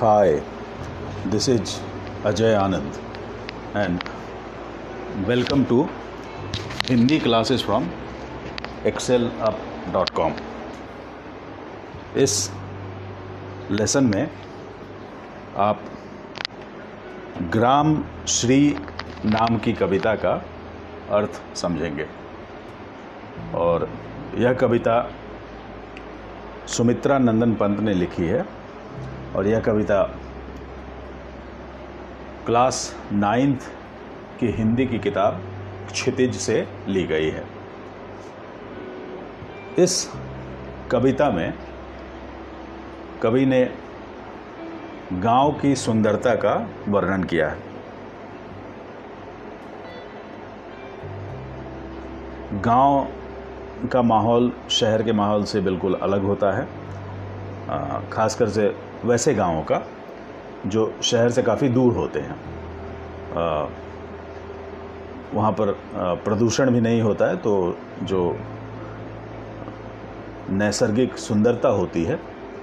Hi this is Ajay Anand and welcome to Hindi classes from excel up dot com इस lesson में आप ग्राम श्री नाम की कविता का अर्थ समझेंगे। और यह कविता सुमित्रा नंदन पंत ने लिखी है। और यह कविता क्लास नाइन्थ की हिंदी की किताब क्षितिज से ली गई है। इस कविता में कवि ने गाँव की सुंदरता का वर्णन किया है। गाँव का माहौल शहर के माहौल से बिल्कुल अलग होता है। ख़ासकर से वैसे गाँवों का, जो शहर से काफ़ी दूर होते हैं। वहाँ पर प्रदूषण भी नहीं होता है तो जो नैसर्गिक सुंदरता होती है,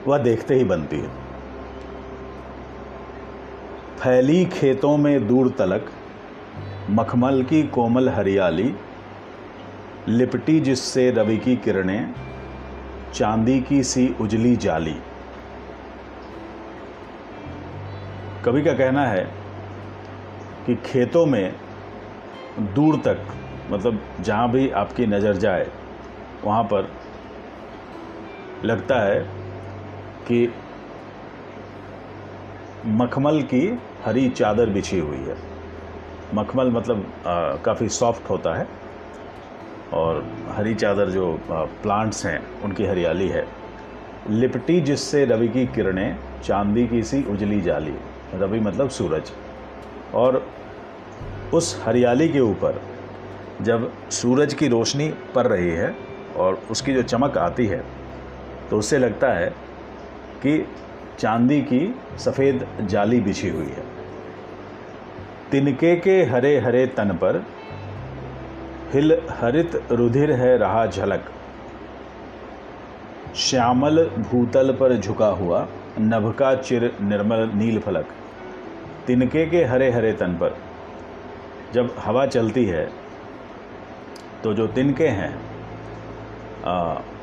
वह देखते ही बनती है। फैली खेतों में दूर तलक, मखमल की कोमल हरियाली, लिपटी जिससे रवि की किरणें, चांदी की सी उजली जाली। कवि का कहना है कि खेतों में दूर तक मतलब जहाँ भी आपकी नज़र जाए वहाँ पर लगता है कि मखमल की हरी चादर बिछी हुई है। मखमल मतलब काफ़ी सॉफ्ट होता है और हरी चादर जो आ, प्लांट्स हैं उनकी हरियाली है। लिपटी जिससे रवि की किरणें चांदी की सी उजली जाली। रवि मतलब सूरज। और उस हरियाली के ऊपर जब सूरज की रोशनी पड़ रही है और उसकी जो चमक आती है तो उससे लगता है कि चांदी की सफ़ेद जाली बिछी हुई है। तिनके के हरे हरे तन पर हिल हरित रुधिर है रहा झलक। श्यामल भूतल पर झुका हुआ नभ का चिर निर्मल नील फलक तिनके के हरे हरे तन पर। जब हवा चलती है तो जो तिनके हैं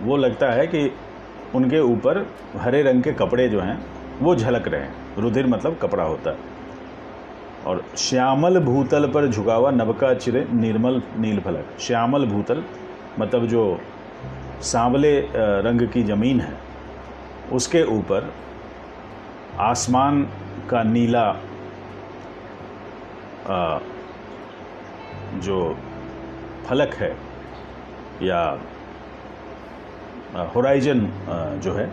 वो लगता है कि उनके ऊपर हरे रंग के कपड़े जो हैं, वो झलक रहे हैं। रुधिर मतलब कपड़ा होता है। और श्यामल भूतल पर झुका हुआ नबका चिरे निर्मल नील फलक। श्यामल भूतल मतलब जो सांवले रंग की ज़मीन है, उसके ऊपर आसमान का नीला आ, जो फलक है या होराइजन जो है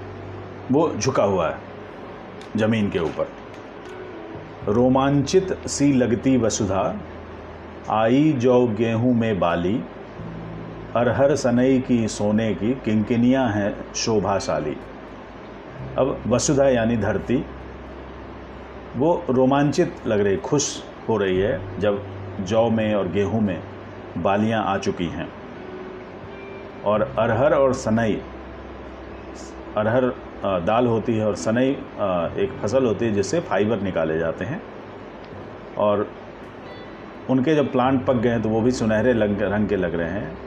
वो झुका हुआ है ज़मीन के ऊपर। रोमांचित सी लगती वसुधा आई जो गेहूँ में बाली अरहर सनई की सोने की किंकिनियाँ हैं शोभाशाली। अब वसुधा यानी धरती वो रोमांचित लग रही खुश हो रही है जब जौ में और गेहूँ में बालियाँ आ चुकी हैं। और अरहर और सनई, अरहर दाल होती है और सनई एक फ़सल होती है जिससे फाइबर निकाले जाते हैं। और उनके जब प्लांट पक गए हैं तो वो भी सुनहरे रंग के लग रहे हैं।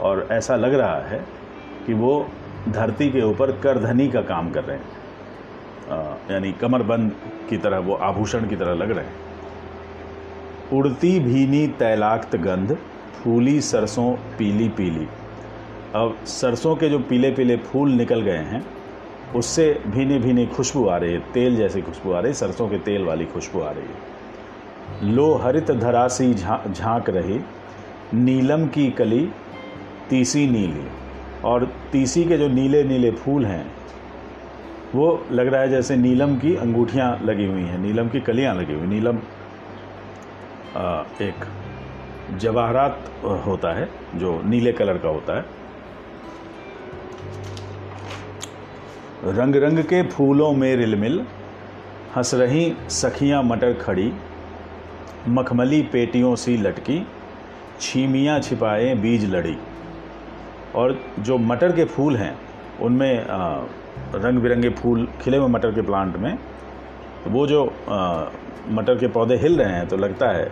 और ऐसा लग रहा है कि वो धरती के ऊपर करधनी का काम कर रहे हैं। यानी कमरबंद की तरह, वो आभूषण की तरह लग रहे हैं। उड़ती भीनी तैलाक्त गंध, फूली सरसों पीली पीली। अब सरसों के जो पीले पीले फूल निकल गए हैं, उससे भीनी भीनी खुशबू आ रही है, तेल जैसी खुशबू आ रही है, सरसों के तेल वाली खुशबू आ रही है। लो हरित धरासी झाँक रही, नीलम की कली तीसी नीली। और तीसी के जो नीले नीले फूल हैं, वो लग रहा है जैसे नीलम की अंगूठियाँ लगी हुई हैं, नीलम की कलियाँ लगी हुई नीलम एक जवाहरात होता है, जो नीले कलर का होता है। रंग रंग के फूलों में रिलमिल, हंस रही सखियाँ मटर खड़ी, मखमली पेटियों सी लटकी, छीमियाँ छिपाए बीज लड़ी। और जो मटर के फूल हैं, उनमें रंग बिरंगे फूल खिले हुए मटर के प्लांट में तो वो जो मटर के पौधे हिल रहे हैं तो लगता है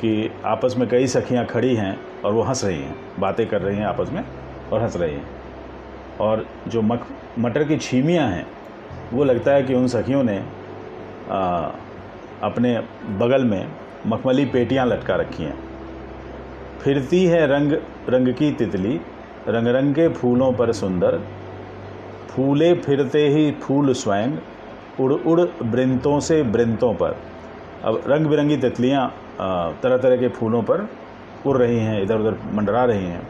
कि आपस में कई सखियाँ खड़ी हैं और वो हंस रही हैं बातें कर रही हैं आपस में और हंस रही हैं। और जो मक मटर की छीमियाँ हैं वो लगता है कि उन सखियों ने आ, अपने बगल में मखमली पेटियाँ लटका रखी हैं। फिरती है रंग रंग की तितली रंग रंग के फूलों पर सुंदर फूले फिरते ही फूल स्वयं उड़ उड़ वृंतों से वृंतों पर। अब रंग बिरंगी तितलियाँ तरह तरह के फूलों पर उड़ रही हैं इधर उधर मंडरा रही हैं।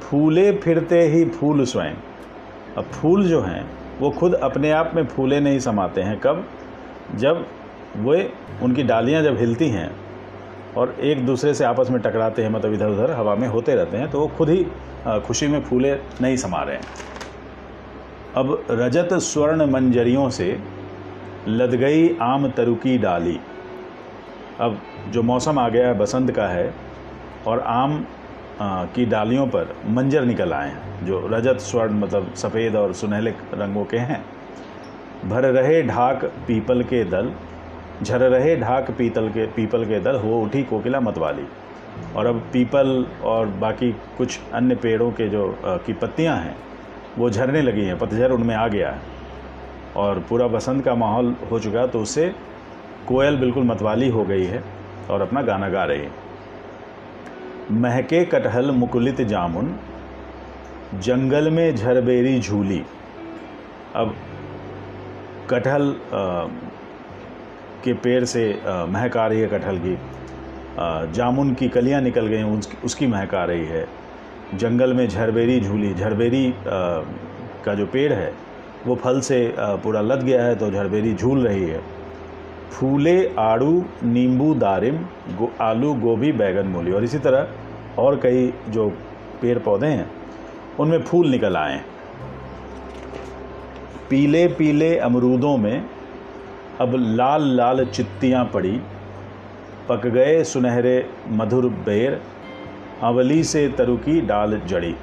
फूले फिरते ही फूल स्वयं। अब फूल जो हैं, वो खुद अपने आप में फूले नहीं समाते हैं। कब? जब वे, उनकी डालियाँ जब हिलती हैं और एक दूसरे से आपस में टकराते हैं मतलब इधर उधर हवा में होते रहते हैं तो वो खुद ही खुशी में फूले नहीं समा रहे हैं। अब रजत स्वर्ण मंजरियों से लद गई आम तरु की डाली। अब जो मौसम आ गया है, बसंत का है, और आम की डालियों पर मंजर निकल आए हैं, जो रजत स्वर्ण मतलब सफ़ेद और सुनहले रंगों के हैं। भर रहे ढाक पीपल के दल, झर रहे ढाक पीतल के, पीपल के दल, हो उठी कोकिला मतवाली। और अब पीपल और बाकी कुछ अन्य पेड़ों के जो की पत्तियाँ हैं वो झरने लगी हैं, पतझर उनमें आ गया है। और पूरा बसंत का माहौल हो चुका तो उससे कोयल बिल्कुल मतवाली हो गई है और अपना गाना गा रही है। महके कटहल मुकुलित जामुन, जंगल में झरबेरी झूली। अब कटहल के पेड़ से महक आ रही है कटहल की। जामुन की कलियाँ निकल गई उसकी महक आ रही है। जंगल में झरबेरी झूली झरबेरी का जो पेड़ है वो फल से पूरा लद गया है तो झरबेरी झूल रही है। फूले आड़ू नींबू दारिम गो, आलू गोभी बैगन मूली और इसी तरह और कई जो पेड़ पौधे हैं उनमें फूल निकल आए पीले पीले अमरूदों में अब लाल लाल चित्तियाँ पड़ी पक गए सुनहरे मधुर बेर अवली से तरु की डाल जड़ी।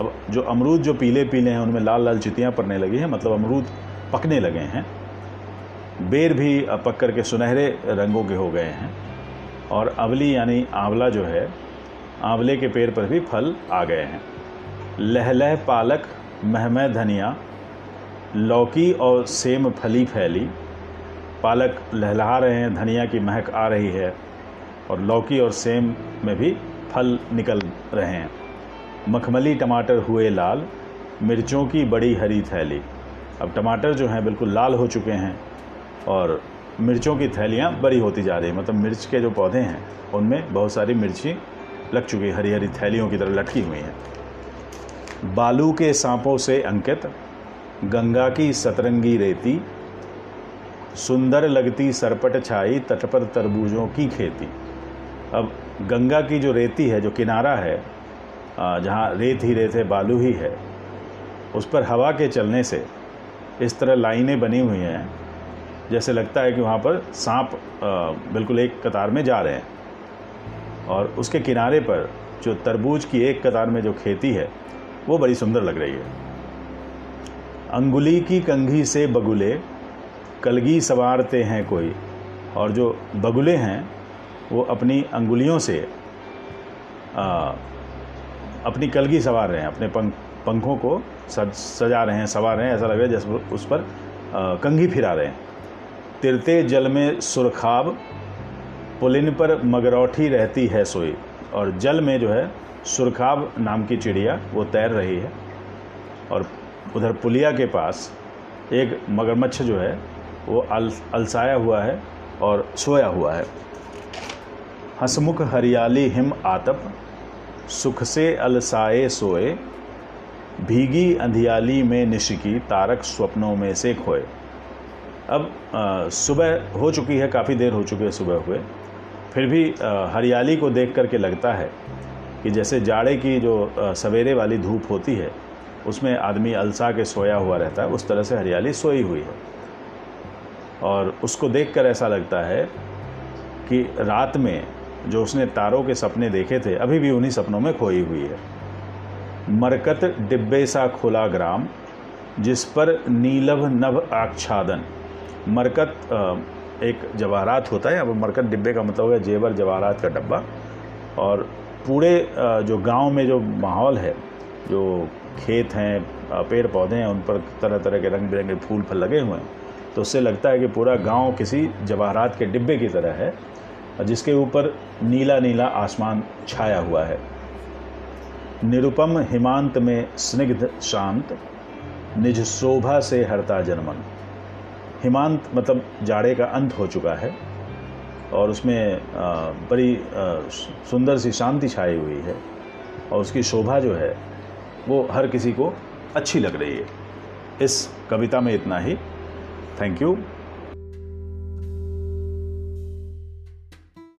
अब जो अमरूद जो पीले पीले हैं, उनमें लाल लाल चितियाँ पड़ने लगी हैं मतलब अमरूद पकने लगे हैं। बेर भी पक कर के सुनहरे रंगों के हो गए हैं। और अवली यानी आंवला जो है, आंवले के पेड़ पर भी फल आ गए हैं। लहलह पालक, महमह धनिया, लौकी और सेम फली फैली। पालक लहलहा रहे हैं, धनिया की महक आ रही है। और लौकी और सेम में भी फल निकल रहे हैं। मखमली टमाटर हुए लाल, मिर्चों की बड़ी हरी थैली। अब टमाटर जो हैं बिल्कुल लाल हो चुके हैं और मिर्चों की थैलियाँ बड़ी होती जा रही हैं। मतलब मिर्च के जो पौधे हैं, उनमें बहुत सारी मिर्ची लग चुकी हरी हरी थैलियों की तरह लटकी हुई हैं। बालू के सांपों से अंकित, गंगा की सतरंगी रेती, सुंदर लगती सरपट छाई तट पर तरबूजों की खेती। अब गंगा की जो रेती है, जो किनारा है जहाँ रेत ही रेत है, बालू ही है, उस पर हवा के चलने से इस तरह लाइनें बनी हुई हैं, जैसे लगता है कि वहाँ पर सांप बिल्कुल एक कतार में जा रहे हैं। और उसके किनारे पर जो तरबूज की एक कतार में जो खेती है, वो बड़ी सुंदर लग रही है। अंगुली की कंघी से बगुले, कलगी सवारते हैं कोई, और जो बगुले हैं वो अपनी अंगुलियों से आ, अपनी कलगी सवार रहे हैं अपने पंख पंखों को सज सजा रहे हैं सवार रहे हैं ऐसा लग रहा है जैसे उस पर आ, कंघी फिरा रहे हैं। तिरते जल में सुरखाब पुलिन पर मगरौठी रहती है सोई और जल में जो है सुरखाब नाम की चिड़िया वो तैर रही है। और उधर पुलिया के पास एक मगरमच्छ जो है वो अल अलसाया हुआ है और सोया हुआ है। हसमुख हरियाली हिम आतप, सुख से अलसाए सोए, भीगी अंधियाली में निशिकी, तारक स्वप्नों में से खोए। अब सुबह हो चुकी है, काफ़ी देर हो चुकी है सुबह हुए। फिर भी हरियाली को देख करके लगता है कि जैसे जाड़े की जो सवेरे वाली धूप होती है, उसमें आदमी अलसा के सोया हुआ रहता है, उस तरह से हरियाली सोई हुई है। और उसको देखकर ऐसा लगता है कि रात में जो उसने तारों के सपने देखे थे, अभी भी उन्हीं सपनों में खोई हुई है। मरकत डिब्बे सा खुला ग्राम, जिस पर नीलभ नभ आच्छादन। मरकत एक जवाहरात होता है अब मरकत डिब्बे का मतलब है जेवर जवाहरात का डब्बा। और पूरे जो गाँव में जो माहौल है, जो खेत हैं पेड़ पौधे हैं, उन पर तरह तरह के रंग बिरंगे फूल फल लगे हुए हैं। तो उससे लगता है कि पूरा गाँव किसी जवाहरात के डिब्बे की तरह है। जिसके ऊपर नीला नीला आसमान छाया हुआ है। निरुपम हिमांत में स्निग्ध शांत, निज शोभा से हरता जनमन। हिमांत मतलब जाड़े का अंत हो चुका है और उसमें बड़ी सुंदर सी शांति छाई हुई है और उसकी शोभा जो है, वो हर किसी को अच्छी लग रही है। इस कविता में इतना ही। Thank you